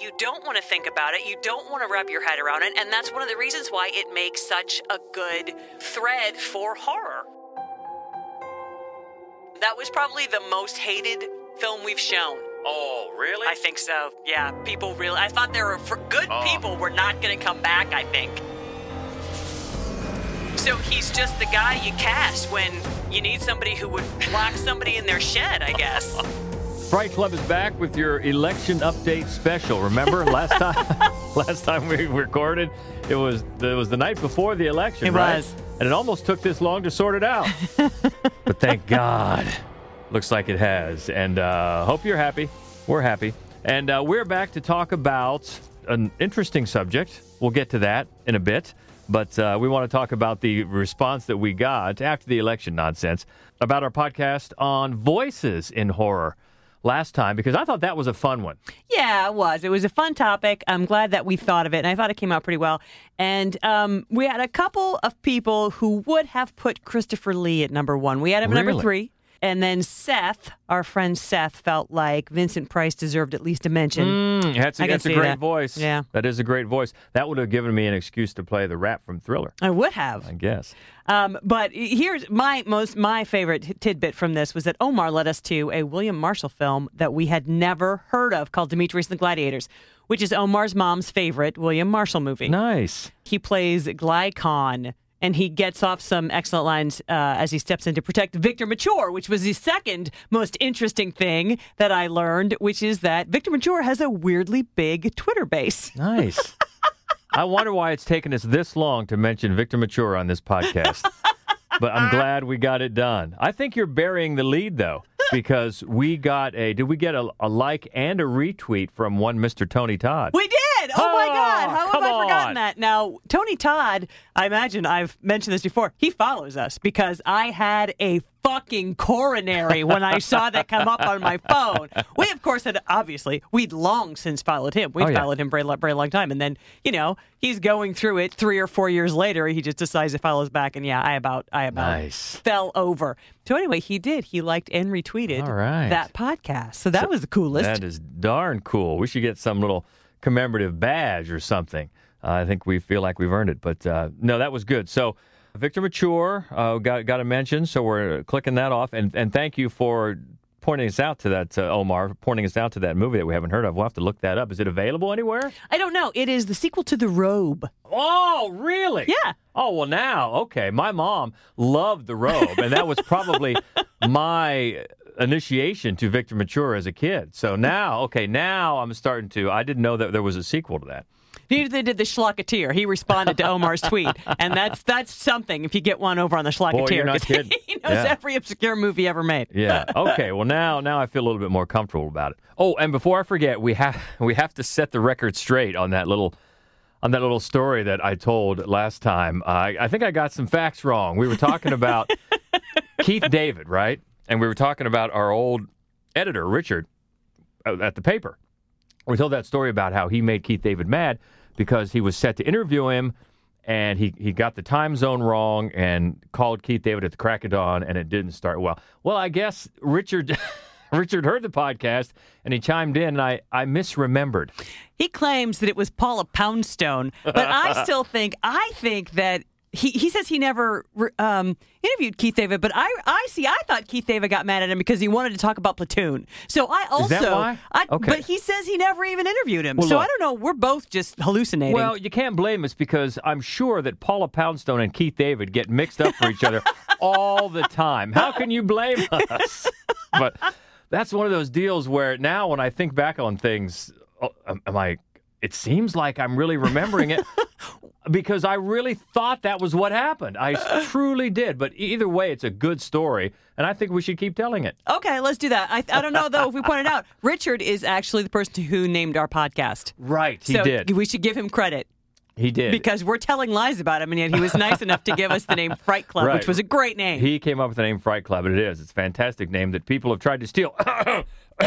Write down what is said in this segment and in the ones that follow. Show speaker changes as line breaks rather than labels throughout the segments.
You don't want to think about it. You don't want to wrap your head around it. And that's one of the reasons why it makes such a good thread for horror. That was probably the most hated film we've shown.
Oh, really?
I think so. Yeah, people really. I thought there were good
Oh.
people were not going to come back. I think. So he's just the guy you cast when you need somebody who would lock somebody in their shed. I guess.
Fright Club is back with your election update special. Remember last time? last time we recorded, it was it was the night before the election,
It
right?
was.
and it almost took this long to sort it out. but thank God, looks like it has. And uh, hope you're happy. We're happy, and uh, we're back to talk about an interesting subject. We'll get to that in a bit. But uh, we want to talk about the response that we got after the election nonsense about our podcast on voices in horror last time because I thought that was a fun one.
Yeah, it was. It was a fun topic. I'm glad that we thought of it, and I thought it came out pretty well. And um, we had a couple of people who would have put Christopher Lee at number one. We had him at number three. And then Seth, our friend Seth, felt like Vincent Price deserved at least a mention.
Mm, that's a, that's a great
that.
voice.
Yeah.
That is a great voice. That would have given me an excuse to play the rap from Thriller,
I would have.
I guess.
Um, but here's my most my favorite tidbit from this was that Omar led us to a William Marshall film that we had never heard of called Demetrius and the Gladiators, which is Omar's mom's favorite William Marshall movie.
Nice.
He plays Glycon. And he gets off some excellent lines uh, as he steps in to protect Victor Mature, which was the second most interesting thing that I learned, which is that Victor Mature has a weirdly big Twitter base.
Nice. I wonder why it's taken us this long to mention Victor Mature on this podcast. but I'm glad we got it done. I think you're burying the lead though, because we got a did we get a, a like and a retweet from one Mr. Tony Todd?
We did. Oh my
Oh,
God! Ah, How have I forgotten
on.
that? Now, Tony Todd. I imagine I've mentioned this before. He follows us because I had a fucking coronary when I saw that come up on my phone. We, of course, had obviously we'd long since followed him. We
Oh, yeah.
followed him for a very long time, and then you know he's going through it three or four years later. He just decides to follow us back, and yeah, I about I about
Nice.
fell over. So anyway, he did. He liked and retweeted
right.
that podcast. So that was the coolest.
That is darn cool. We should get some little commemorative badge or something. Uh, I think we feel like we've earned it. But uh, no, that was good. So Victor Mature uh, got got a mention, so we're clicking that off. And and thank you for pointing us out to that, uh, Omar, pointing us out to that movie that we haven't heard of. We'll have to look that up. Is it available anywhere?
I don't know. It is the sequel to The Robe.
Oh, really?
Yeah.
Oh, well, now, okay. My mom loved The Robe, and that was probably my initiation to Victor Mature as a kid. So mm-hmm. now, okay, now I'm starting to. I didn't know that there was a sequel to that.
Neither did the Schlocketeer. He responded to Omar's tweet, and that's that's something. If you get one over on the Schlocketeer,
you're not
'cause
kidding.
he knows
Yeah.
every obscure movie ever made.
Yeah. Okay. Well, now now I feel a little bit more comfortable about it. Oh, and before I forget, we have we have to set the record straight on that little on that little story that I told last time. I I think I got some facts wrong. We were talking about Keith David, right? And we were talking about our old editor Richard uh, at the paper. We told that story about how he made Keith David mad because he was set to interview him and he, he got the time zone wrong and called Keith David at the crack of dawn and it didn't start well. Well, I guess Richard Richard heard the podcast and he chimed in and I, I misremembered.
He claims that it was Paula Poundstone, but I still think I think that he, he says he never um, interviewed Keith David, but I I see I thought Keith David got mad at him because he wanted to talk about Platoon. So I also? I,
Okay.
but he says he never even interviewed him.
Well,
so
look.
I don't know. We're both just hallucinating.
Well, you can't blame us because I'm sure that Paula Poundstone and Keith David get mixed up for each other all the time. How can you blame us? But that's one of those deals where now when I think back on things, oh, am I? It seems like I'm really remembering it because I really thought that was what happened. I truly did. But either way, it's a good story, and I think we should keep telling it.
Okay, let's do that. I, I don't know though if we pointed out Richard is actually the person who named our podcast.
Right, he
so
did.
we should give him credit
He did
because we're telling lies about him, and yet he was nice enough to give us the name Fright Club,
Right.
which was a great name.
He came up with the name Fright Club, and it is. It's a fantastic name that people have tried to steal.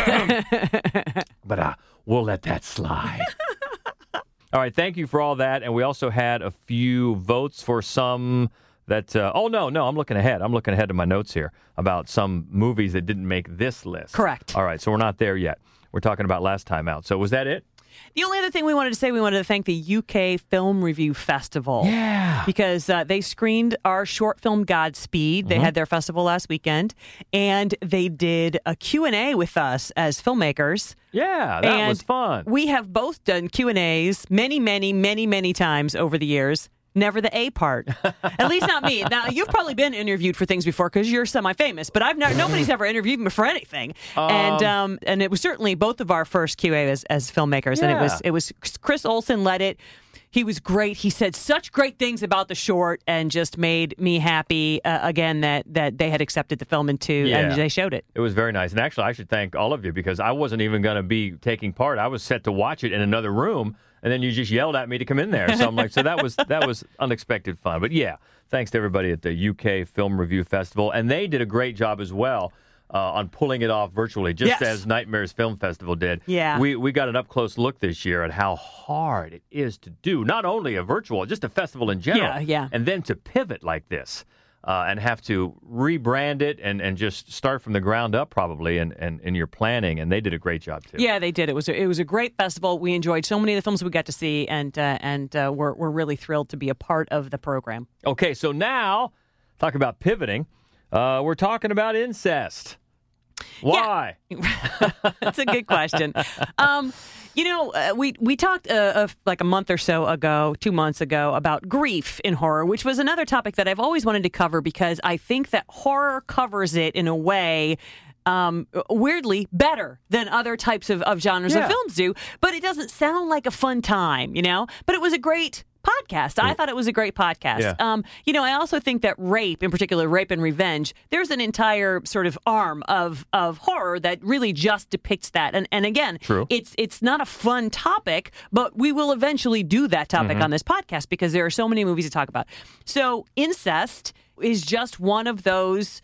but uh, we'll let that slide. all right, thank you for all that. And we also had a few votes for some that. Uh, oh, no, no, I'm looking ahead. I'm looking ahead to my notes here about some movies that didn't make this list.
Correct.
All right, so we're not there yet. We're talking about last time out. So was that it?
The only other thing we wanted to say, we wanted to thank the UK Film Review Festival.
Yeah.
Because uh, they screened our short film Godspeed. They had their festival last weekend, and they did a Q&A with us as filmmakers.
Yeah, that
and
was fun.
We have both done Q&As many, many, many, many times over the years. Never the A part. At least not me. Now you've probably been interviewed for things before because you're semi-famous, but I've not. Nobody's ever interviewed me for anything. and um, and it was certainly both of our first QA as, as filmmakers, and it was it was Chris Olson led it. He was great. He said such great things about the short, and just made me happy uh, again that that they had accepted the film into
Yeah.
and they showed it.
It was very nice. And actually, I should thank all of you because I wasn't even going to be taking part. I was set to watch it in another room, and then you just yelled at me to come in there. So I'm like, so that was that was unexpected fun. But yeah, thanks to everybody at the UK Film Review Festival, and they did a great job as well. Uh, on pulling it off virtually, just
Yes.
as Nightmares Film Festival did.
Yeah.
we we got an up close look this year at how hard it is to do not only a virtual, just a festival in general.
Yeah, yeah.
And then to pivot like this uh, and have to rebrand it and, and just start from the ground up probably and and in your planning. And they did a great job too.
Yeah, they did. It was a, it was a great festival. We enjoyed so many of the films we got to see, and uh, and uh, we're we're really thrilled to be a part of the program.
Okay, so now talk about pivoting. Uh, we're talking about incest. Why?
That's a good question. Um, you know, uh, we we talked uh, uh, like a month or so ago, two months ago, about grief in horror, which was another topic that I've always wanted to cover because I think that horror covers it in a way. Um, weirdly better than other types of, of genres
Yeah.
of films do, but it doesn't sound like a fun time, you know? But it was a great podcast. I thought it was a great podcast.
Yeah.
Um, you know, I also think that rape, in particular, rape and revenge, there's an entire sort of arm of of horror that really just depicts that. And and again,
True.
it's it's not a fun topic, but we will eventually do that topic
Mm-hmm.
on this podcast because there are so many movies to talk about. So incest is just one of those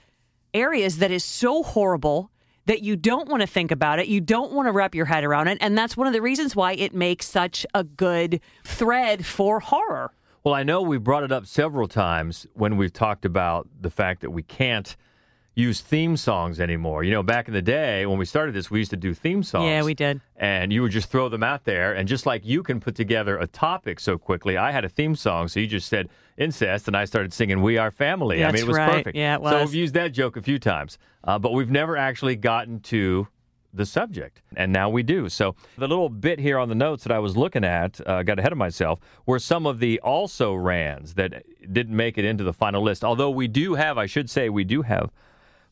areas that is so horrible that you don't want to think about it. You don't want to wrap your head around it. And that's one of the reasons why it makes such a good thread for horror.
Well, I know we've brought it up several times when we've talked about the fact that we can't use theme songs anymore. You know, back in the day when we started this, we used to do theme songs.
Yeah, we did.
And you would just throw them out there. And just like you can put together a topic so quickly, I had a theme song. So you just said incest, and I started singing We Are Family. I mean, it was
right.
perfect.
Yeah, it
So we've used that joke a few times, uh, but we've never actually gotten to the subject, and now we do. So the little bit here on the notes that I was looking at, uh, got ahead of myself, were some of the also rans that didn't make it into the final list. Although we do have, I should say, we do have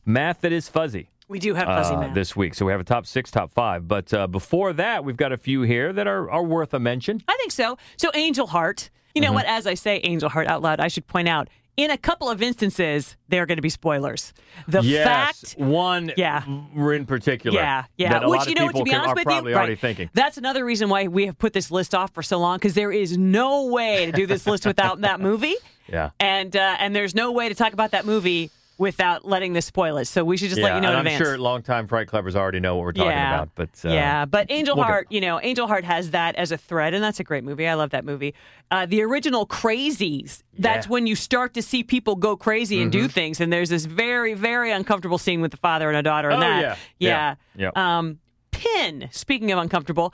math that is fuzzy
We do have fuzzy
uh,
math.
this week. So we have a top six, top five. But uh, before that, we've got a few here that are, are worth a mention.
I think so. So Angel Heart. You
Mm-hmm.
know what? As I say Angel Heart out loud, I should point out in a couple of instances there are going to be spoilers. The
yes,
fact
one
Yeah.
in particular.
Yeah, yeah.
That a
Which
lot
you know, to be honest with
probably
you,
already
right,
thinking.
That's another reason why we have put this list off for so long because there is no way to do this list without that movie,
Yeah.
and uh, and there's no way to talk about that movie without letting this spoil it. So we should just
yeah,
let you know in
I'm
advance.
sure longtime Fright Clubbers already know what we're talking
yeah.
about. But uh,
yeah, but Angel
we'll go.
Heart, you know, Angel Heart has that as a thread, and that's a great movie. I love that movie. Uh, the original Crazies. That's
Yeah. Mm-hmm.
when you start to see people go crazy and do things, and there's this very, very uncomfortable scene with the father and a daughter. And
Oh,
that,
yeah.
yeah,
Yeah. Yeah.
Um, Pin. Speaking of uncomfortable,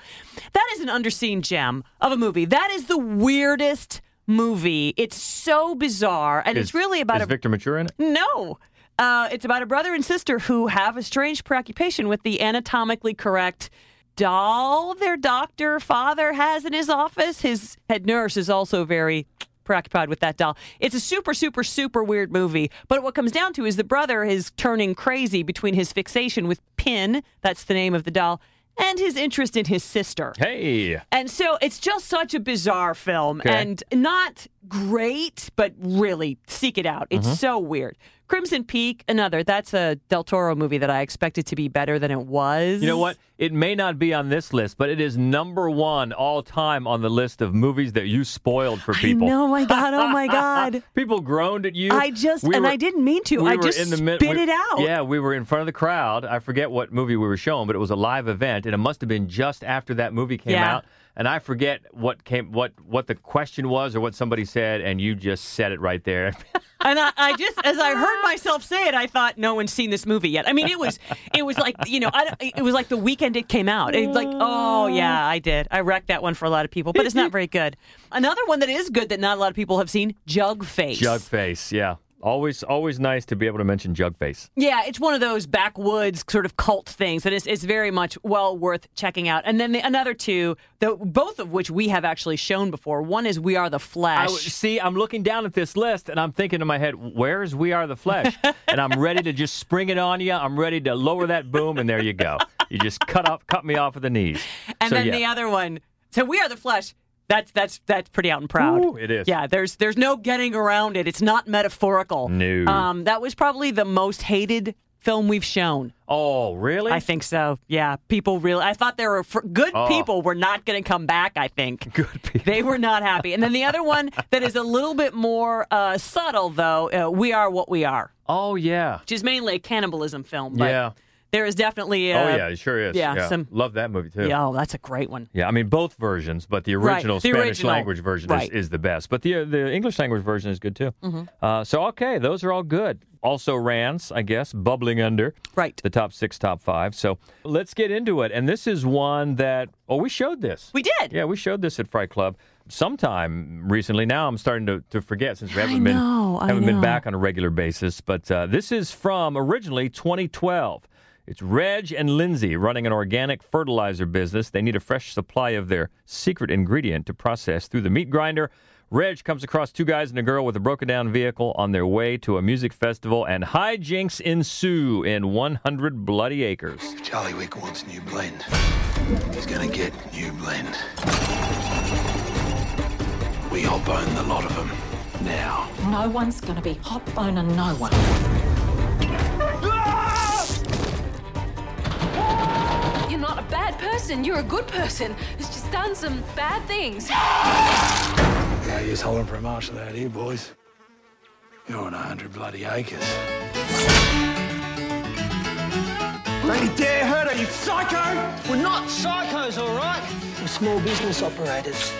that is an underseen gem of a movie. That is the weirdest movie. It's so bizarre, and
is,
it's really about
is
a
Victor Mature in it?
no. Uh, it's about a brother and sister who have a strange preoccupation with the anatomically correct doll their doctor father has in his office. His head nurse is also very preoccupied with that doll. It's a super, super, super weird movie. But what comes down to is the brother is turning crazy between his fixation with Pin, that's the name of the doll, and his interest in his sister.
Hey.
And so it's just such a bizarre film
Okay.
and not great, but really seek it out. It's
Mm-hmm.
so weird. Crimson Peak, another. That's a Del Toro movie that I expected to be better than it was.
You know what? It may not be on this list, but it is number one all time on the list of movies that you spoiled for people.
know, my God, oh my God.
People groaned at you.
I just,
We
and
were-
I didn't mean to.
we
I just
in the
spit
we-
it out.
Yeah, we were in front of the crowd. I forget what movie we were showing, but it was a live event, and it must have been just after that movie came
Yeah.
out. And I forget what came, what what the question was, or what somebody said, and you just said it right there.
and I, I just, as I heard myself say it, I thought no one's seen this movie yet. I mean, it was, it was like you know, I, it was like the weekend it came out. It, like, oh yeah, I did. I wrecked that one for a lot of people, but it's not very good. Another one that is good that not a lot of people have seen, Jug Face.
Jug Face, yeah. Always, always nice to be able to mention Jug Face.
Yeah, it's one of those backwoods sort of cult things, and it's, it's very much well worth checking out. And then the, another two, the, both of which we have actually shown before. One is We Are the Flesh.
w- see, I'm looking down at this list and I'm thinking in my head, where's We Are the Flesh? and I'm ready to just spring it on you. I'm ready to lower that boom, and there you go. You just cut off, cut me off at the knees.
and
so,
then
yeah.
the other one, so We Are the Flesh. That's that's that's pretty out and proud.
Ooh, it is.
Yeah, there's there's no getting around it. It's not metaphorical.
No.
Um, that was probably the most hated film we've shown.
Oh, really?
I think so. Yeah, people really. I thought there were fr- good
Oh.
people were not going to come back. I think
Good people.
they were not happy. And then the other one that is a little bit more uh, subtle, though, uh, "We Are What We Are,"
Oh, yeah.
which is mainly a cannibalism film. But
Yeah.
There is definitely. Uh,
oh, yeah, it sure is.
yeah, some-
Love that movie, too.
Yeah, oh, that's a great one.
Yeah, I mean both versions, but the
Right,
original
the
Spanish
original.
language version
Right.
is, is the best. But the the English language version is good too.
Mm-hmm.
Uh, so okay, those are all good. Also, Rans, I guess, bubbling under
Right.
the top six, top five. So let's get into it. And this is one that oh, we showed this.
We did.
Yeah, we showed this at Fright Club sometime recently. Now I'm starting to, to forget since we haven't been haven't been back on a regular basis. But uh, this is from originally 2012. It's Reg and Lindsay running an organic fertilizer business. They need a fresh supply of their secret ingredient to process through the meat grinder. Reg comes across two guys and a girl with a broken down vehicle on their way to a music festival, and hijinks ensue in 100 bloody acres.
Charlie Wick wants new blend. He's gonna get new blend. We hop own the lot of them. Now.
No one's gonna be hot boning no one.
You're not a bad person. You're a good person who's just done some bad things.
No use holding for a marshal out here, eh, boys. You're on a hundred bloody acres.
Don't you dare hurt her, you psycho! We're not psychos, all right? We're small business operators.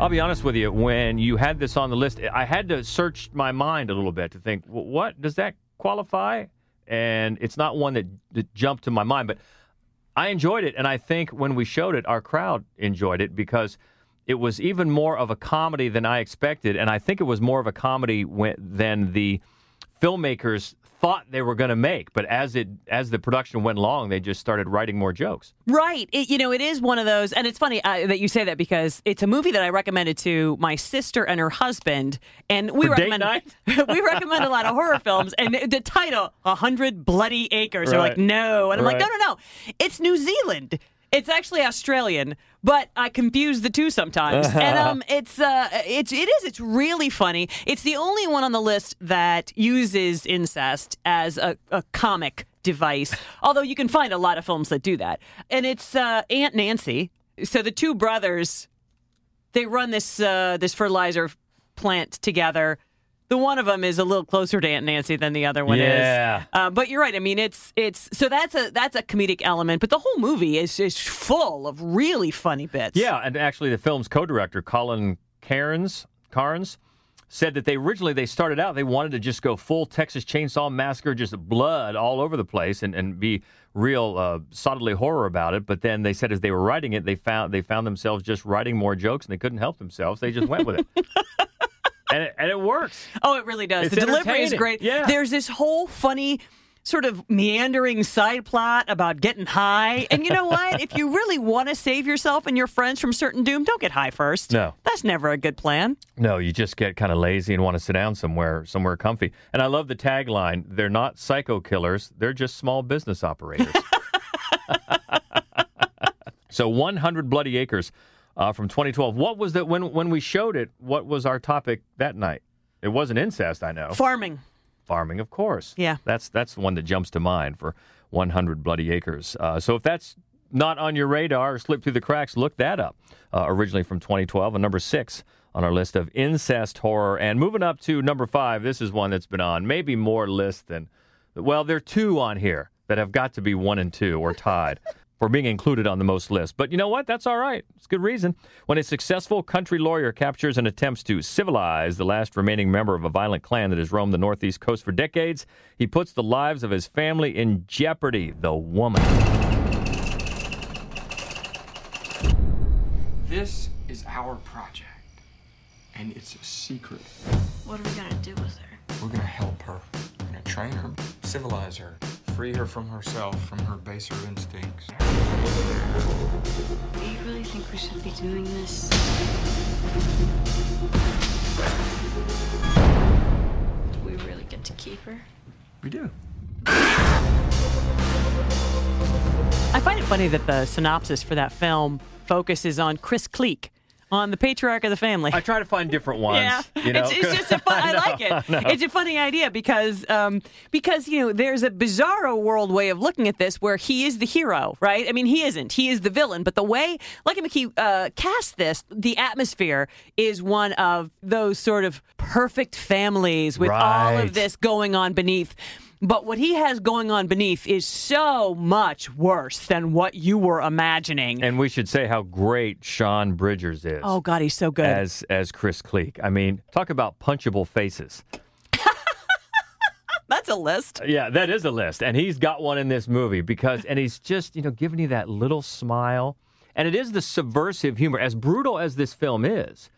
I'll be honest with you. When you had this on the list, I had to search my mind a little bit to think, what does that qualify? And it's not one that, that jumped to my mind, but I enjoyed it. And I think when we showed it, our crowd enjoyed it because it was even more of a comedy than I expected. And I think it was more of a comedy when, than the filmmakers thought they were going to make. But as it as the production went along, they just started writing more jokes.
Right. It, you know, it is one of those, and it's funny uh, that you say that because it's a movie that I recommended to my sister and her husband, and we
For
recommend we recommend a lot of horror films, and the, the title "A Hundred Bloody Acres." They're like, no, and I'm like, no, no, no, it's New Zealand. It's actually Australian, but I confuse the two sometimes. and um, it's uh, it's it is it's really funny. It's the only one on the list that uses incest as a, a comic device. Although you can find a lot of films that do that. And it's uh, Aunt Nancy. So the two brothers, they run this uh, this fertilizer plant together. The one of them is a little closer to Aunt Nancy than the other one
Yeah.
is. Uh, but you're right. I mean, it's it's so that's a that's a comedic element, but the whole movie is is full of really funny bits.
Yeah, and actually, the film's co-director Colin Cairnes Carnes said that they originally they started out they wanted to just go full Texas Chainsaw Massacre, just blood all over the place, and, and be real uh, solidly horror about it. But then they said as they were writing it, they found they found themselves just writing more jokes, and they couldn't help themselves. They just went with it. And it, and it works.
Oh, it really does.
It's
the delivery is great.
Yeah.
There's this whole funny sort of meandering side plot about getting high. And you know what? if you really want to save yourself and your friends from certain doom, don't get high first.
No.
That's never a good plan.
No, you just get kind of lazy and want to sit down somewhere, somewhere comfy. And I love the tagline: "They're not psycho killers; they're just small business operators." so, 100 bloody acres uh, from 2012. What was that when when we showed it? What was our topic that night? It wasn't incest, I know.
Farming.
Farming, of course.
Yeah.
that's that's the one that jumps to mind for 100 bloody acres. Uh, so if that's not on your radar or slipped through the cracks, look that up. Uh, originally from 2012, and number six on our list of incest horror. And moving up to number five, this is one that's been on maybe more lists than, well, there are two on here that have got to be one and two or tied. For being included on the most list. But you know what? That's all right. It's good reason. When a successful country lawyer captures and attempts to civilize the last remaining member of a violent clan that has roamed the Northeast coast for decades, he puts the lives of his family in jeopardy. The woman.
This is our project, and it's a secret.
What are we gonna do with her?
We're gonna help her. We're gonna train her, civilize her, free her from herself, from her baser instincts.
Do you really think we should be doing this? Do we really get to keep her?
We do.
I find it funny that the synopsis for that film focuses on Chris Cleek, on the patriarch of the family.
I try to find different ones.
Yeah,
You know?
it's, it's just a fun. I,
know,
like it.
I.
It's a funny idea because um, because you know there's a bizarro world way of looking at this where he is the hero, right? I mean, he isn't. He is the villain. But the way Lucky McKee uh, cast this, the atmosphere is one of those sort of perfect families with all of this going on beneath. But what he has going on beneath is so much worse than what you were imagining.
And we should say how great Sean Bridgers is.
oh God, he's so good.
as as Chris Cleek. I mean, talk about punchable faces.
That's a list.
Yeah, that is a list, and he's got one in this movie because, and he's just you know giving you that little smile, and it is the subversive humor. As brutal as this film is,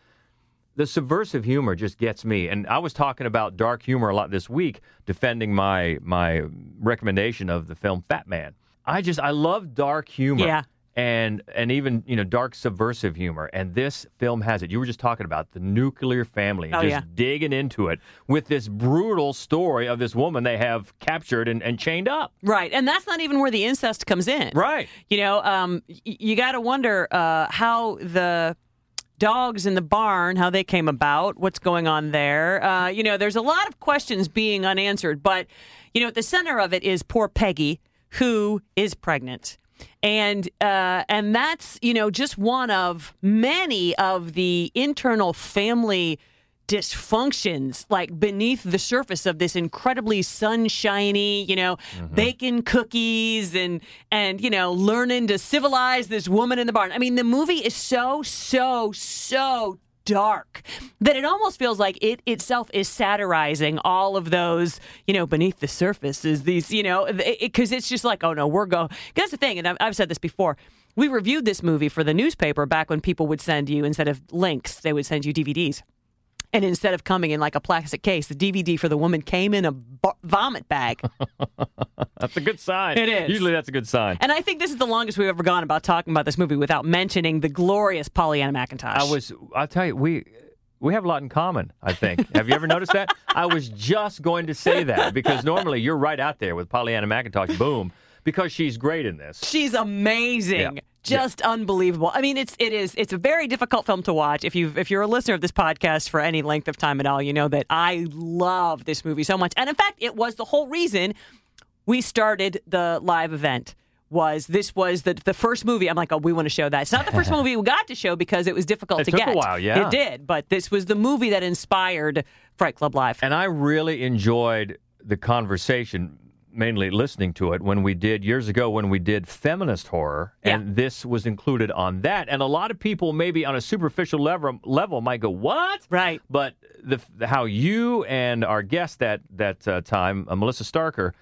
the subversive humor just gets me. And I was talking about dark humor a lot this week, defending my my recommendation of the film Fat Man. I just I love dark humor.
Yeah.
And and even you know dark subversive humor, and this film has it. You were just talking about the nuclear family,
Oh,
just
yeah.
digging into it with this brutal story of this woman they have captured and, and chained up.
Right. And that's not even where the incest comes in.
Right.
You know, um, y- you got to wonder uh, how the dogs in the barn, how they came about, what's going on there. Uh, you know, there's a lot of questions being unanswered, but, you know, at the center of it is poor Peggy, who is pregnant. And uh, and that's you know just one of many of the internal family dysfunctions like beneath the surface of this incredibly sunshiny you know mm-hmm. bacon cookies and and you know learning to civilize this woman in the barn. I mean the movie is so so so dark that it almost feels like it itself is satirizing all of those you know beneath the surface is these you know because it's just like oh no we're going that's the thing and I've, I've said this before. We reviewed this movie for the newspaper back when people would send you instead of links they would send you dvds and instead of coming in like a plastic case, the DVD for the woman came in a bo- vomit bag.
That's a good sign.
It is.
Usually that's a good sign.
and I think this is the longest we've ever gone about talking about this movie without mentioning the glorious Pollyanna McIntosh.
I was, I'll tell you, we we have a lot in common. I think. have you ever noticed that? I was just going to say that because normally you're right out there with Pollyanna McIntosh. Boom, because she's great in this.
She's amazing.
Yeah.
Just unbelievable. I mean, it's it is it's a very difficult film to watch. If you if you're a listener of this podcast for any length of time at all, you know that I love this movie so much. And in fact, it was the whole reason we started the live event. Was this was the the first movie? I'm like, oh, we want to show that. It's not the first movie we got to show because it was difficult
It
to
took a
get.
while, yeah.
it did. But this was the movie that inspired Fright Club Live.
And I really enjoyed the conversation, mainly listening to it when we did years ago when we did feminist horror, and this was included on that. And a lot of people, maybe on a superficial level, level might go, "What?"
Right.
But the how you and our guest that that uh, time, uh, Melissa Starker,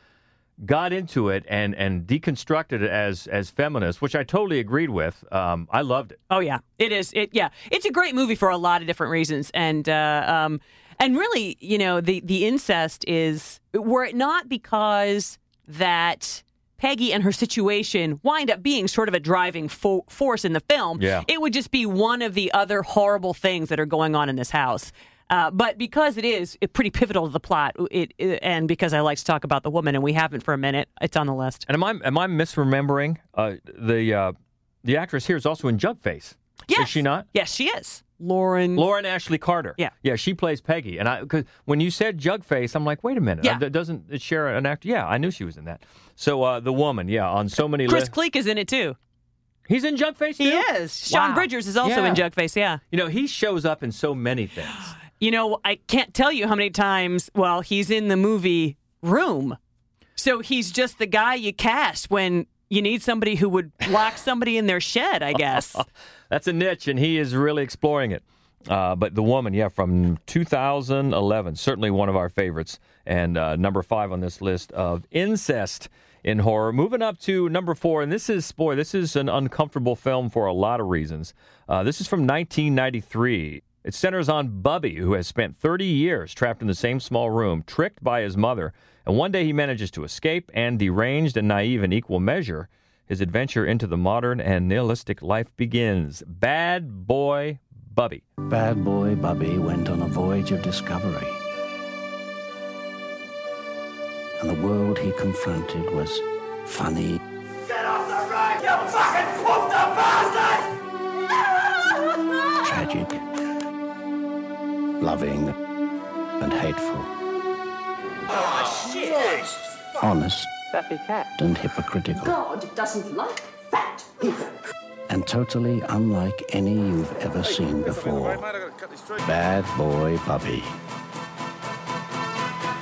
got into it and and deconstructed it as as feminist, which I totally agreed with. Um, I loved it.
Oh yeah, it is. It yeah, it's a great movie for a lot of different reasons, and uh, um, and really, you know, the the incest is were it not because that Peggy and her situation wind up being sort of a driving fo- force in the film.
Yeah.
it would just be one of the other horrible things that are going on in this house. Uh, but because it is it pretty pivotal to the plot, it, it and because I like to talk about the woman, and we haven't for a minute, it's on the list.
And am I am I misremembering uh, the uh, the actress here is also in Jugface?
Yes,
Is she not?
Yes, she is. Lauren.
Lauren Ashley Carter.
Yeah.
yeah, she plays Peggy. And I, because when you said Jugface, I'm like, wait a minute,
Yeah.
uh, doesn't it share an actor? Yeah, I knew she was in that. So uh, the woman, yeah, on so many
Chris. Cleek is in it too.
He's in Jugface too.
He is. Sean
Wow.
Bridgers is also
Yeah.
in Jugface. Yeah.
You know, he shows up in so many things.
You know, I can't tell you how many times. Well, he's in the movie Room, so he's just the guy you cast when you need somebody who would lock somebody in their shed, I guess.
That's a niche, and he is really exploring it. Uh, but the woman, yeah, from 2011, certainly one of our favorites, and uh, number five on this list of incest in horror. Moving up to number four, and this is, boy, this is an uncomfortable film for a lot of reasons. Uh, this is from 1993. It centers on Bubby, who has spent 30 years trapped in the same small room, tricked by his mother, and one day he manages to escape, and deranged and naive in equal measure, his adventure into the modern and nihilistic life begins. Bad Boy Bubby.
Bad boy Bubby went on a voyage of discovery. And the world he confronted was funny,
Get off the road, you fucking quilter bastard!
tragic, loving, and hateful.
Oh, shit!
Honest and hypocritical.
God doesn't like fat people.
and totally unlike any you've ever seen before. Bad boy Bubby.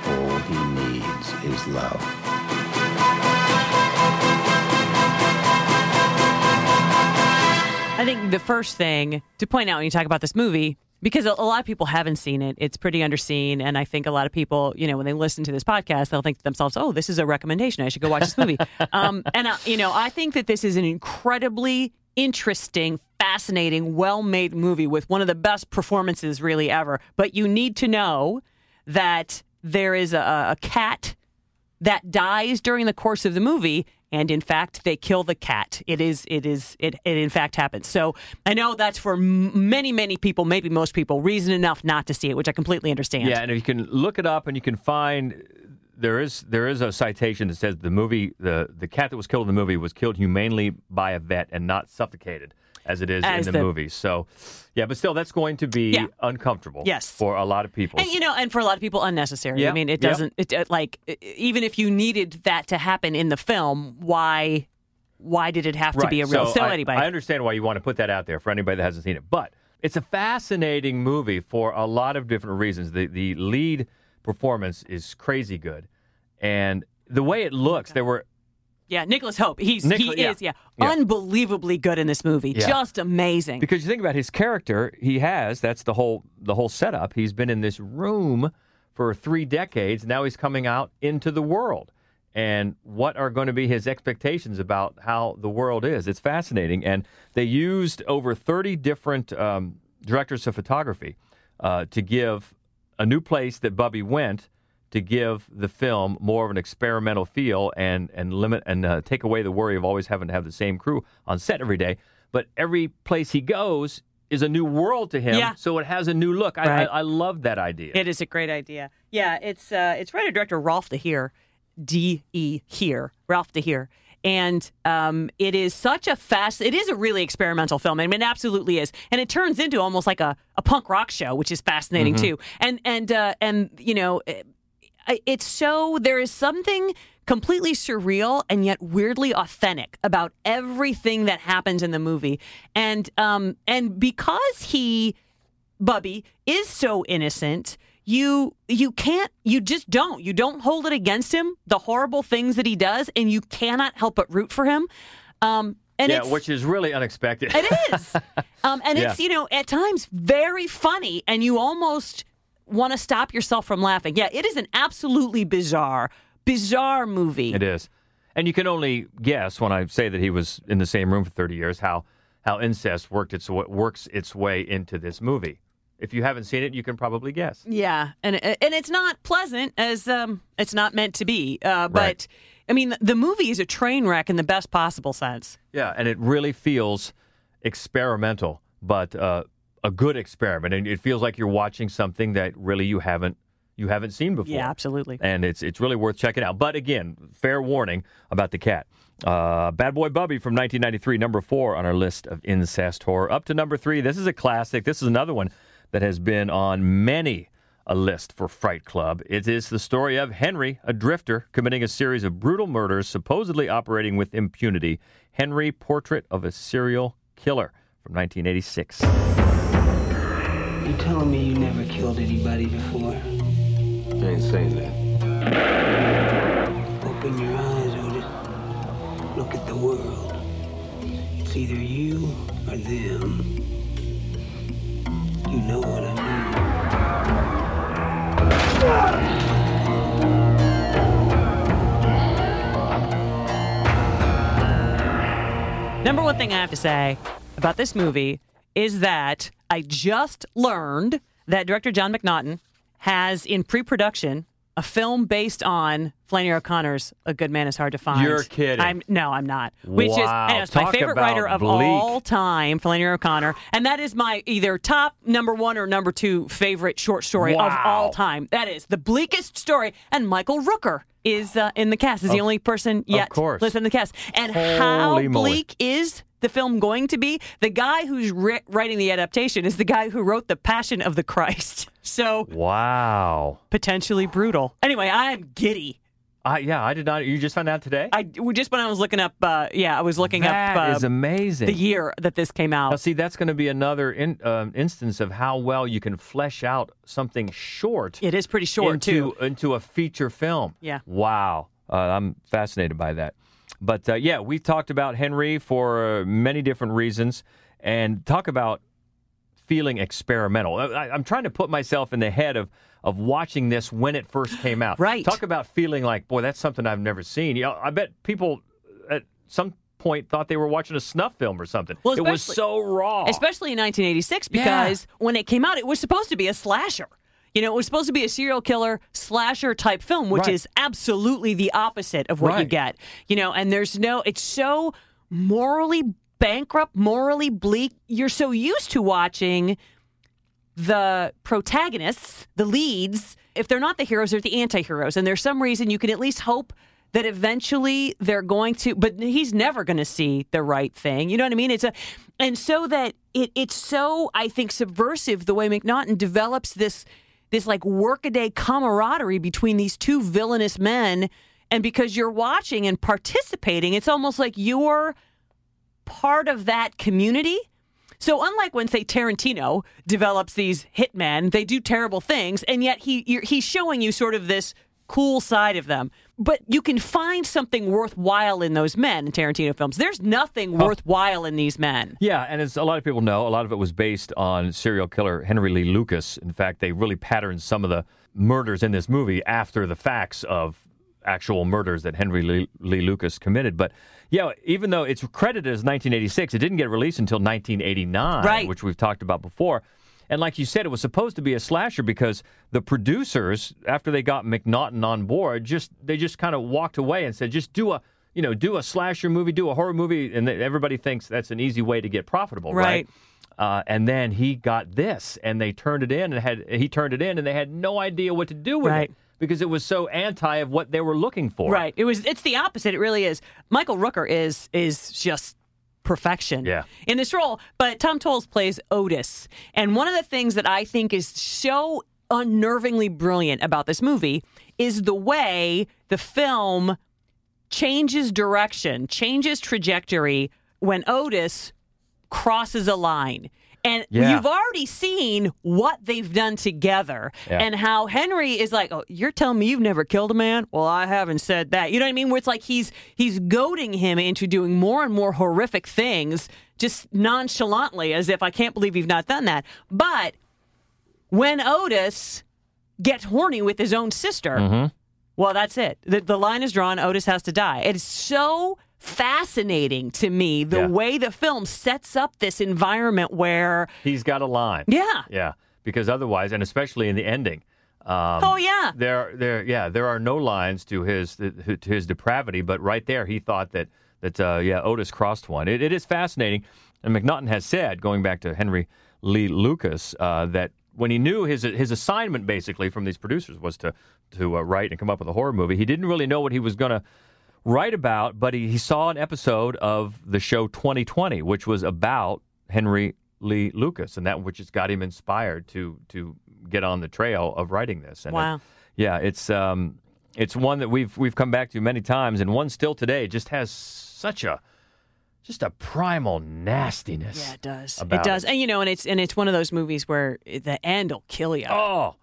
All he needs is love.
I think the first thing to point out when you talk about this movie, because a lot of people haven't seen it, it's pretty underseen. And I think a lot of people, you know, when they listen to this podcast, they'll think to themselves, oh, this is a recommendation. I should go watch this movie. um, and, uh, you know, I think that this is an incredibly interesting, fascinating, well made movie with one of the best performances really ever. But you need to know that there is a, a cat that dies during the course of the movie and in fact they kill the cat. It is it is it, it in fact happens. So i know that's for many many people maybe most people reason enough not to see it which i completely understand.
Yeah, and if you can look it up and you can find there is there is a citation that says the movie the the cat that was killed in the movie was killed humanely by a vet and not suffocated as it is
As
in the,
the-
movie. So yeah, but still that's going to be
Yeah.
uncomfortable
Yes.
for a lot of people.
and you know and for a lot of people unnecessary
Yeah,
i mean it doesn't it, it like even if you needed that to happen in the film why why did it have to be a real so,
I,
anyway
I understand why you want to put that out there for anybody that hasn't seen it, but it's a fascinating movie for a lot of different reasons. The the lead performance is crazy good, and the way it looks, there were
yeah nicholas hope he's
Nicholas-
he
yeah.
is yeah,
Yeah.
unbelievably good in this movie
Yeah.
just amazing
because you think about his character, he has that's the whole the whole setup. He's been in this room for three decades. Now he's coming out into the world. And what are going to be his expectations about how the world is? It's fascinating. And they used over 30 different um, directors of photography uh, to give a new place that Bubby went to give the film more of an experimental feel and and limit and uh, take away the worry of always having to have the same crew on set every day. But every place he goes is a new world to him,
Yeah.
so it has a new look. I,
Right.
I, I love that idea.
It is a great idea. Yeah, it's uh, it's writer director Ralph DeHeer, D E here, Ralph DeHeer, and um, it is such a fast. It is a really experimental film. I mean, it absolutely is, and it turns into almost like a, a punk rock show, which is fascinating too. And and uh, and you know, it, it's so there is something completely surreal and yet weirdly authentic about everything that happens in the movie, and um and because he Bubby is so innocent. You you can't you just don't you don't hold it against him the horrible things that he does and you cannot help but root for him. Um and
yeah, which is really unexpected.
it is. Um and it's you know at times very funny and you almost want to stop yourself from laughing. Yeah, it is an absolutely bizarre bizarre movie.
It is. And you can only guess when I say that he was in the same room for 30 years how how incest worked its works its way into this movie. If you haven't seen it, you can probably guess.
Yeah, and and it's not pleasant as um it's not meant to be. Uh, but
Right.
I mean, the movie is a train wreck in the best possible sense.
Yeah, and it really feels experimental, but uh, a good experiment, and it feels like you're watching something that really you haven't you haven't seen before.
Yeah, absolutely.
and it's it's really worth checking out. But again, fair warning about the cat. Uh, Bad Boy Bubby from 1993, number four on our list of incest horror. Up to number three. This is a classic. This is another one that has been on many a list for Fright Club. It is the story of Henry, a drifter, committing a series of brutal murders, supposedly operating with impunity. Henry, Portrait of a Serial Killer from 1986.
You telling me you never killed anybody before?
I ain't saying that.
Open your eyes, Otis. Look
look at the world. It's either you or them. You know what I mean.
Number one thing I have to say about this movie is that I just learned that director John McNaughton has in pre production a film based on Flannery O'Connor's A Good Man is Hard to Find.
You're kidding.
I'm, no, I'm not. Which is,
Wow.
I know, it's my favorite writer of
bleak.
all time, Flannery O'Connor. And that is my either top number one or number two favorite short story of all time. That is the bleakest story. And Michael Rooker is uh, in the cast, is the only person yet listed in the cast. And how
Holy moly.
bleak is the film going to be? The guy who's ri- writing the adaptation is the guy who wrote The Passion of the Christ. So
Wow.
potentially brutal. Anyway, I am giddy.
I yeah, I did not. You just found out today.
I just when I was looking up, uh, yeah, I was looking
That
up uh,
is amazing.
the year that this came
Now,
out.
see, that's going to be another in, um, instance of how well you can flesh out something short
It is pretty short
into
too.
into a feature film.
Yeah.
Wow. Uh, I'm fascinated by that. But uh, yeah, we've talked about Henry for uh, many different reasons, and talk about feeling experimental. I, I- I'm trying to put myself in the head of of watching this when it first came out.
Right.
Talk about feeling like, boy, that's something I've never seen. You know, I bet people at some point thought they were watching a snuff film or something.
Well,
it was so raw.
especially in 1986
Yeah.
because when it came out it was supposed to be a slasher you know it was supposed to be a serial killer slasher type film which
Right.
is absolutely the opposite of what you get you know and there's no it's so morally bankrupt morally bleak. You're so used to watching the protagonists the leads. If they're not the heroes they're the anti-heroes. And there's some reason you can at least hope that eventually they're going to but he's never going to see the right thing. You know what i mean? It's a and so that it it's so i think subversive the way mcnaughton develops this this like workaday camaraderie between these two villainous men. And because you're watching and participating it's almost like you're part of that community. So unlike when say Tarantino develops these hitmen, they do terrible things, and yet he he's showing you sort of this cool side of them. But you can find something worthwhile in those men in Tarantino films. There's nothing worthwhile in these men.
Yeah, and as a lot of people know, a lot of it was based on serial killer Henry Lee Lucas. In fact, they really patterned some of the murders in this movie after the facts of actual murders that Henry Lee, Lee Lucas committed. But yeah, even though it's credited as 1986, it didn't get released until 1989,
Right.
which we've talked about before. And like you said, it was supposed to be a slasher because the producers, after they got McNaughton on board, just they just kind of walked away and said, just do a you know do a slasher movie, do a horror movie, and everybody thinks that's an easy way to get profitable, right?
Right.
Uh, and then he got this, and they turned it in, and had he turned it in, and they had no idea what to do with
Right.
it because it was so anti of what they were looking for.
Right. It was. It's the opposite. It really is. Michael Rooker is is just perfection.
Yeah.
In this role, but Tom Towles plays Otis, and one of the things that I think is so unnervingly brilliant about this movie is the way the film changes direction, changes trajectory when Otis crosses a line. And
Yeah.
you've already seen what they've done together
Yeah.
and how Henry is like, "Oh, you're telling me you've never killed a man? Well, I haven't said that." You know what I mean? Where it's like he's he's goading him into doing more and more horrific things just nonchalantly as if I can't believe you've not done that. But when Otis gets horny with his own sister,
Mm-hmm.
well, that's it. The, the line is drawn. Otis has to die. It is so fascinating to me the
Yeah.
way the film sets up this environment where,
He's got a line.
yeah,
Yeah, because otherwise, and especially in the ending. Um,
oh yeah,
There, there, yeah, there are no lines to his to his depravity, but right there, he thought that that uh, yeah, Otis crossed one. It, it is fascinating, and McNaughton has said, going back to Henry Lee Lucas, uh, that when he knew his his assignment basically from these producers was to to uh, write and come up with a horror movie, he didn't really know what he was going to write about, but he, he saw an episode of the show 20/20, which was about Henry Lee Lucas, and that which has got him inspired to to get on the trail of writing this. And it-
Wow.
yeah, it's um, it's one that we've we've come back to many times, and one still today just has such a just a primal nastiness.
yeah, it does. It does,
it.
and you know, and it's and it's one of those movies where the end will kill you.
Oh,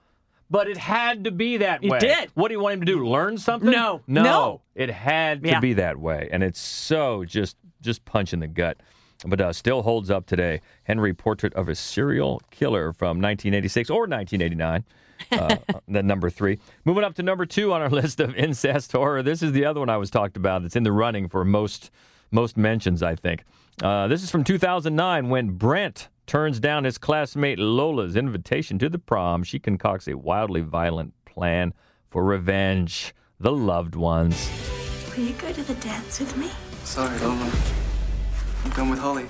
But it had to be that way.
It did.
What do you want him to do? Learn something?
No.
No.
No.
It had to
Yeah.
be that way. And it's so just just punch in the gut. But uh, still holds up today. Henry Portrait of a Serial Killer from 1986 or 1989. uh, the number three. Moving up to number two on our list of incest horror. This is the other one I was talked about. That's in the running for most most mentions, I think. Uh, this is from 2009 when Brent turns down his classmate Lola's invitation to the prom. She concocts a wildly violent plan for revenge. The loved ones.
Will you go to the dance with me?
Sorry, Lola. I'm going with Holly.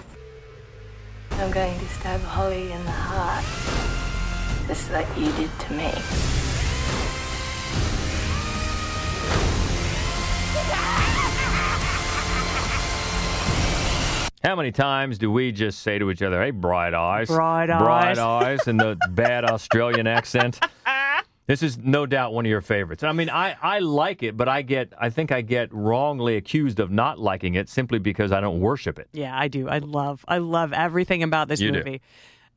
I'm going to stab Holly in the heart, just like you did to me.
How many times do we just say to each other, "Hey, bright eyes,
Bright
bright
eyes."
and the bad Australian accent? This is no doubt one of your favorites. I mean, I, I like it, but I get I think I get wrongly accused of not liking it simply because I don't worship it.
Yeah, I do. I love I love everything about this
You do.
movie.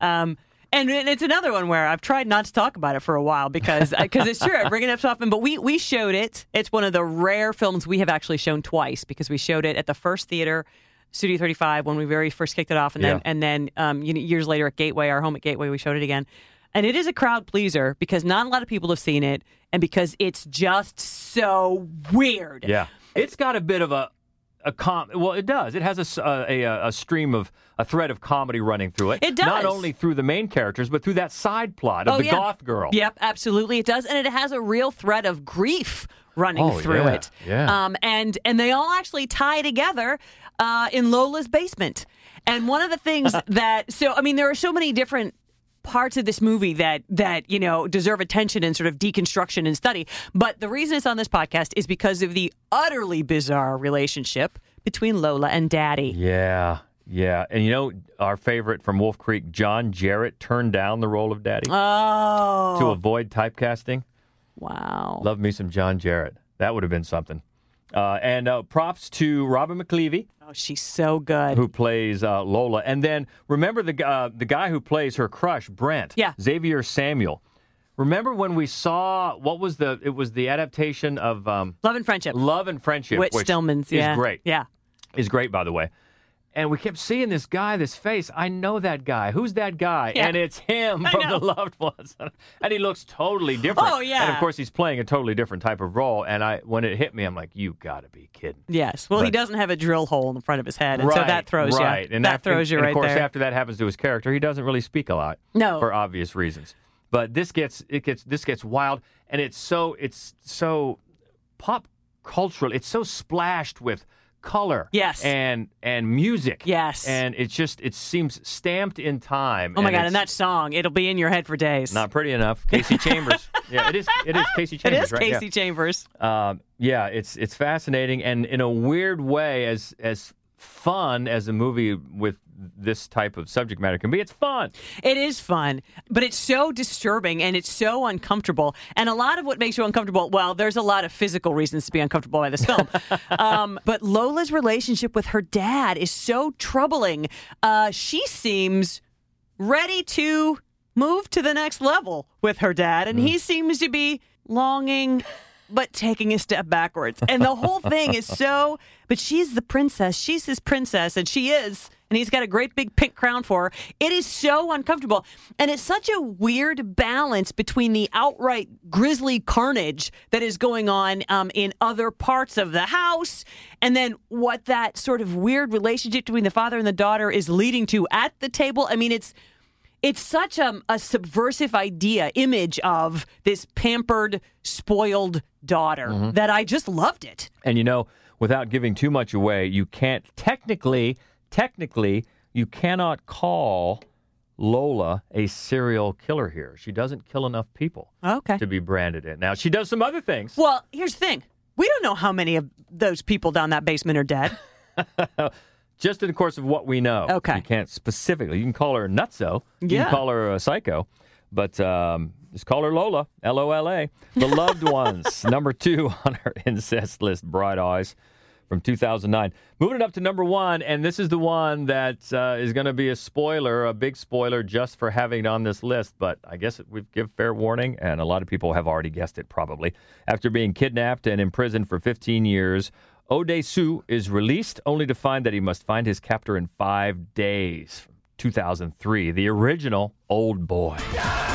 Um and and it's another one where I've tried not to talk about it for a while because because it's true I bring it up so often. But we we showed it. It's one of the rare films we have actually shown twice because we showed it at the first theater, Studio 35, when we very first kicked it off, and then and then um, you know, years later at Gateway, our home at Gateway, we showed it again. And it is a crowd pleaser because not a lot of people have seen it, and because it's just so weird.
Yeah, it's got a bit of a a com. Well, it does. It has a a stream of a thread of comedy running through it.
It does.
not only through the main characters, but through that side plot of
Oh,
the
yeah.
goth girl.
Yep, absolutely, it does, and it has a real thread of grief running
Oh,
through
yeah,
it.
yeah.
Um, and and they all actually tie together uh, in Lola's basement. And one of the things that so I mean, there are so many different parts of this movie that that you know deserve attention and sort of deconstruction and study. But the reason it's on this podcast is because of the utterly bizarre relationship between Lola and Daddy.
Yeah, yeah. And you know, our favorite from Wolf Creek, John Jarratt, turned down the role of Daddy
Oh,
to avoid typecasting.
wow!
Love me some John Jarratt. That would have been something. Uh, and uh, props to Robin McLeavy,
Oh, she's so good.
who plays uh, Lola. And then remember the, uh, the guy who plays her crush, Brent.
Yeah.
Xavier Samuel. Remember when we saw what was the? It was the adaptation of um,
Love and friendship.
Love and Friendship,
Whit
which
Stillman's.
is
Yeah,
great.
Yeah.
Is great, by the way. And we kept seeing this guy, this face. I know that guy. Who's that guy?
Yeah.
And it's him
I
from
know.
The Loved Ones. and he looks totally different.
Oh, yeah.
And of course, he's playing a totally different type of role. And I, when it hit me, I'm like, you got to be kidding.
Yes. Well, he doesn't have a drill hole in the front of his head, and so that throws
right.
you.
And
that
after-
throws you
and
right there.
of course,
there.
after that happens to his character, he doesn't really speak a lot.
No.
for obvious reasons. But this gets it gets this gets wild, and it's so it's so pop cultural. It's so splashed with color,
Yes.
and and music,
Yes.
and it's just it seems stamped in time.
oh my
and
god! And that song, it'll be in your head for days.
not pretty enough. Kasey Chambers, yeah, it is. It is Kasey
it
Chambers,
is
right? Yeah.
Kasey Chambers.
Um, yeah, it's it's fascinating, and in a weird way, as as fun as a movie with this type of subject matter can be, it's fun.
It is fun, but it's so disturbing and it's so uncomfortable. And a lot of what makes you uncomfortable, well, there's a lot of physical reasons to be uncomfortable by this film. um, but Lola's relationship with her dad is so troubling. Uh, she seems ready to move to the next level with her dad, and he seems to be longing. But taking a step backwards. And the whole thing is so. But she's the princess. She's his princess, and she is. And he's got a great big pink crown for her. It is so uncomfortable. And it's such a weird balance between the outright grisly carnage that is going on um, in other parts of the house, and then what that sort of weird relationship between the father and the daughter is leading to at the table. I mean, it's it's such a, a subversive idea, image of this pampered, spoiled daughter that I just loved it.
And you know, without giving too much away, you can't technically, technically, you cannot call Lola a serial killer here. She doesn't kill enough people
Okay.
to be branded it. Now she does some other things.
Well, here's the thing. We don't know how many of those people down that basement are dead.
Just in the course of what we know.
Okay.
You can't specifically. You can call her a nutso. You
Yeah.
can call her a psycho. But um, just call her Lola, L O L A. The Loved Ones, number two on our incest list, Bright Eyes from 2009. Moving it up to number one, and this is the one that uh, is going to be a spoiler, a big spoiler, just for having it on this list. But I guess we give fair warning, and a lot of people have already guessed it probably. After being kidnapped and imprisoned for 15 years, Odesu is released only to find that he must find his captor in five days. 2003, the original
Oldboy.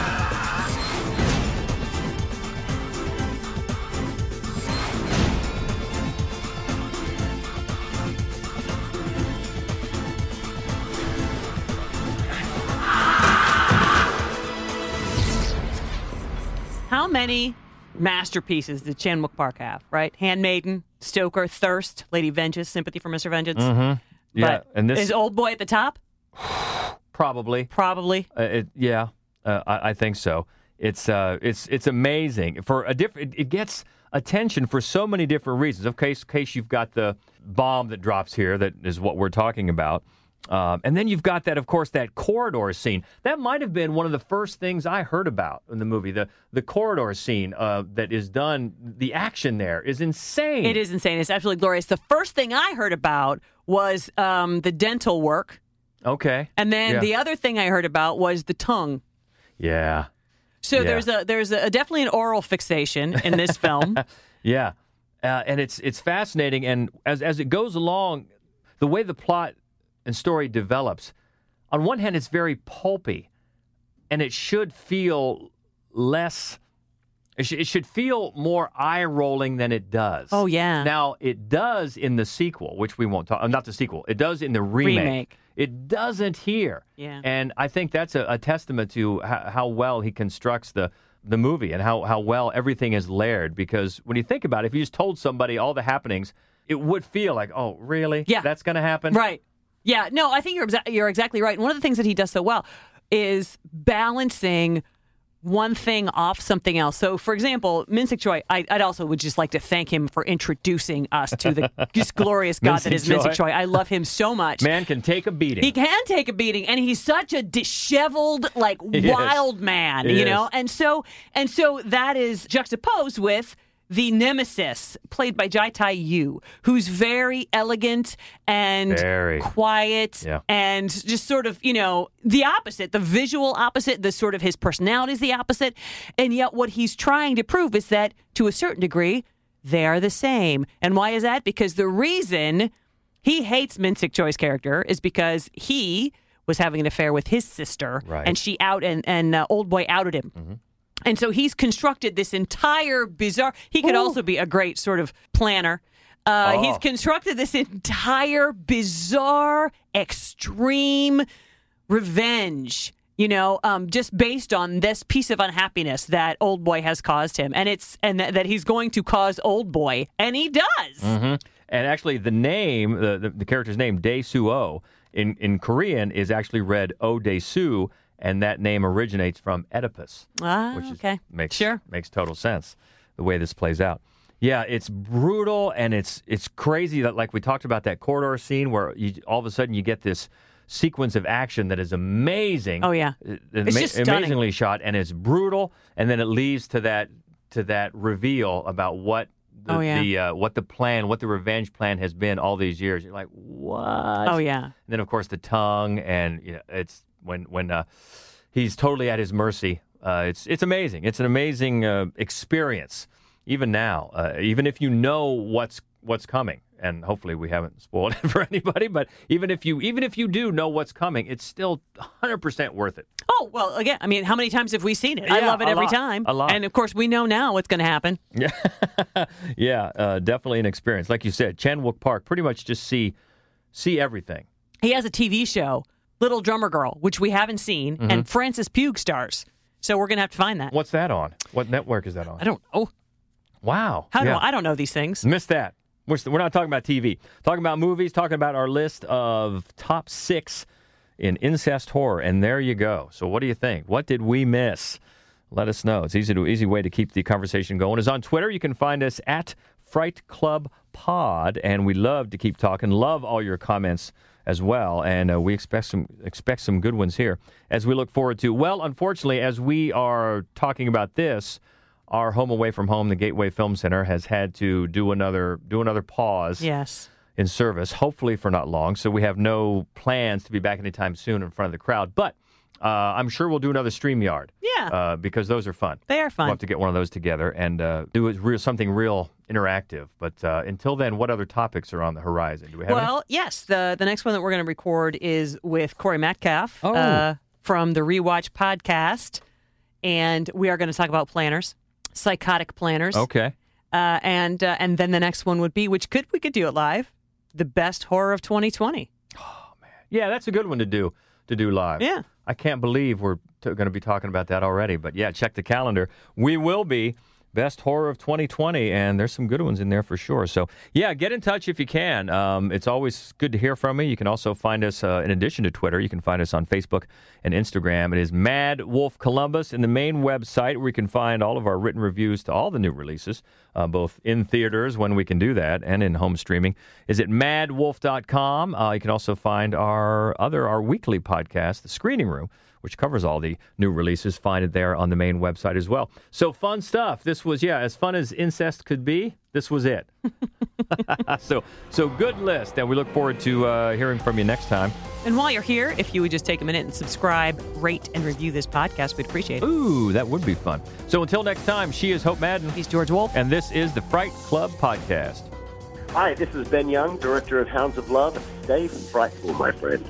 Many masterpieces did Chan Wook Park have, right? Handmaiden, Stoker, Thirst, Lady Vengeance, Sympathy for Mr. Vengeance.
Mm-hmm. Yeah,
But
and this
is Oldboy at the top?
probably
Probably.
Uh, it, yeah, uh, I, I think so. It's uh, it's it's amazing for a different. It, it gets attention for so many different reasons. Of case case you've got the bomb that drops here, that is what we're talking about. Um, and then you've got that, of course, that corridor scene. That might have been one of the first things I heard about in the movie. The the corridor scene uh, that is done. The action there is insane.
It is insane. It's absolutely glorious. The first thing I heard about was um, the dental work.
Okay.
And then
Yeah.
the other thing I heard about was the tongue.
Yeah.
So
Yeah.
there's a there's a definitely an oral fixation in this film.
Yeah, uh, and it's it's fascinating, and as as it goes along, the way the plot and story develops, on one hand, it's very pulpy, and it should feel less. It, sh- it should feel more eye rolling than it does.
Oh, yeah.
Now it does in the sequel, which we won't talk. uh, Not the sequel. It does in the remake.
Remake.
It doesn't here.
Yeah.
And I think that's a, a testament to how, how well he constructs the the movie and how, how well everything is layered. Because when you think about it, if you just told somebody all the happenings, it would feel like, oh, really?
Yeah.
That's going to happen?
Right. Yeah. No, I think you're exa- you're exactly right. One of the things that he does so well is balancing one thing off something else. So, for example, Minsik Choi, I, I'd also would just like to thank him for introducing us to the just glorious God that
is
is Minsik
Choi.
Choi. I love him so much.
Man can take a beating.
He can take a beating, and he's such a disheveled, like
He is.
wild man,
He
you know. And so, and so that is juxtaposed with the nemesis, played by Ji-tae Yoo, who's very elegant and
Very.
quiet,
Yeah.
and just sort of, you know, the opposite, the visual opposite. The sort of his personality is the opposite, and yet what he's trying to prove is that, to a certain degree, they are the same. And why is that? Because the reason he hates Minsik Choi's character is because he was having an affair with his sister,
Right.
and she out and and uh, old boy outed him. And so he's constructed this entire bizarre. He could also be a great sort of planner. Uh,
Oh.
He's constructed this entire bizarre, extreme revenge. You know, um, just based on this piece of unhappiness that old boy has caused him, and it's and that, that he's going to cause old boy, and he does.
hmm And actually, the name, the, the, the character's name, Dae Suo, in, in Korean is actually read O Dae Su, and that name originates from Oedipus.
Ah,
which is,
okay.
makes
Sure.
makes total sense the way this plays out. Yeah, it's brutal and it's it's crazy that like we talked about that corridor scene where you, all of a sudden you get this sequence of action that is amazing.
Oh, yeah.
Uh,
It's
ama-
just stunning.
amazingly shot and it's brutal and then it leads to that to that reveal about what the,
Oh, yeah.
the uh, what the plan, what the revenge plan has been all these years. You're like, what?
Oh, yeah.
And then of course the tongue, and you know, it's when when uh, he's totally at his mercy. Uh, it's it's amazing. It's an amazing uh, experience, even now. Uh, even if you know what's what's coming, and hopefully we haven't spoiled it for anybody. But even if you even if you do know what's coming, it's still 100 percent worth it.
Oh well, again, I mean, how many times have we seen it? I love it every
lot.
time.
A lot.
And of course, we know now what's going to happen.
Yeah, yeah, uh, definitely an experience. Like you said, Chan Wook Park, pretty much just see see everything.
He has a TV show, Little Drummer Girl, which we haven't seen,
Mhm.
and Florence Pugh stars. So we're going to have to find that.
What's that on? What network is that on?
I don't know.
Wow.
How do I, I don't know these things.
Missed that. We're, we're not talking about TV. Talking about movies, talking about our list of top six in incest horror. And there you go. So what do you think? What did we miss? Let us know. It's easy to easy way to keep the conversation going is on Twitter. You can find us at Fright Club Pod, and we love to keep talking. Love all your comments as well, and uh, we expect some expect some good ones here as we look forward to. Well, unfortunately, as we are talking about this, our home away from home, the Gateway Film Center, has had to do another do another pause
Yes.
in service, hopefully for not long. So we have no plans to be back anytime soon in front of the crowd. But uh, I'm sure we'll do another StreamYard.
Yeah.
Uh, because those are fun.
They are fun.
We'll have to get one of those together and uh, do real, something real interactive. But uh, until then, what other topics are on the horizon? Do we have any?
Well, yes. The the next one that we're going to record is with Corey Metcalf
Oh.
uh, from the Rewatch podcast, and we are going to talk about planners, psychotic planners.
Okay.
Uh, and uh, and then the next one would be, which could we could do it live, the best horror of 2020.
Oh man, Yeah, that's a good one to do to do live.
Yeah.
I can't believe we're t- going to be talking about that already. But yeah, check the calendar. We will be best horror of 2020, and there's some good ones in there for sure. So yeah, get in touch if you can. Um, it's always good to hear from you. You can also find us uh, in addition to Twitter. You can find us on Facebook and Instagram. It is MaddWolf Columbus, and the main website where you can find all of our written reviews to all the new releases, uh, both in theaters when we can do that and in home streaming, is at maddwolf.com. Uh, you can also find our other our weekly podcast, The Screening Room which covers all the new releases. Find it there on the main website as well. So fun stuff. This was yeah, as fun as incest could be. This was it. so so good list, and we look forward to uh, hearing from you next time.
And while you're here, if you would just take a minute and subscribe, rate, and review this podcast, we'd appreciate it.
Ooh, that would be fun. So until next time, she is Hope Madden.
He's George Wolf,
and this is the Fright Club podcast.
Hi, this is Ben Young, director of Hounds of Love. Stay frightful, my friend.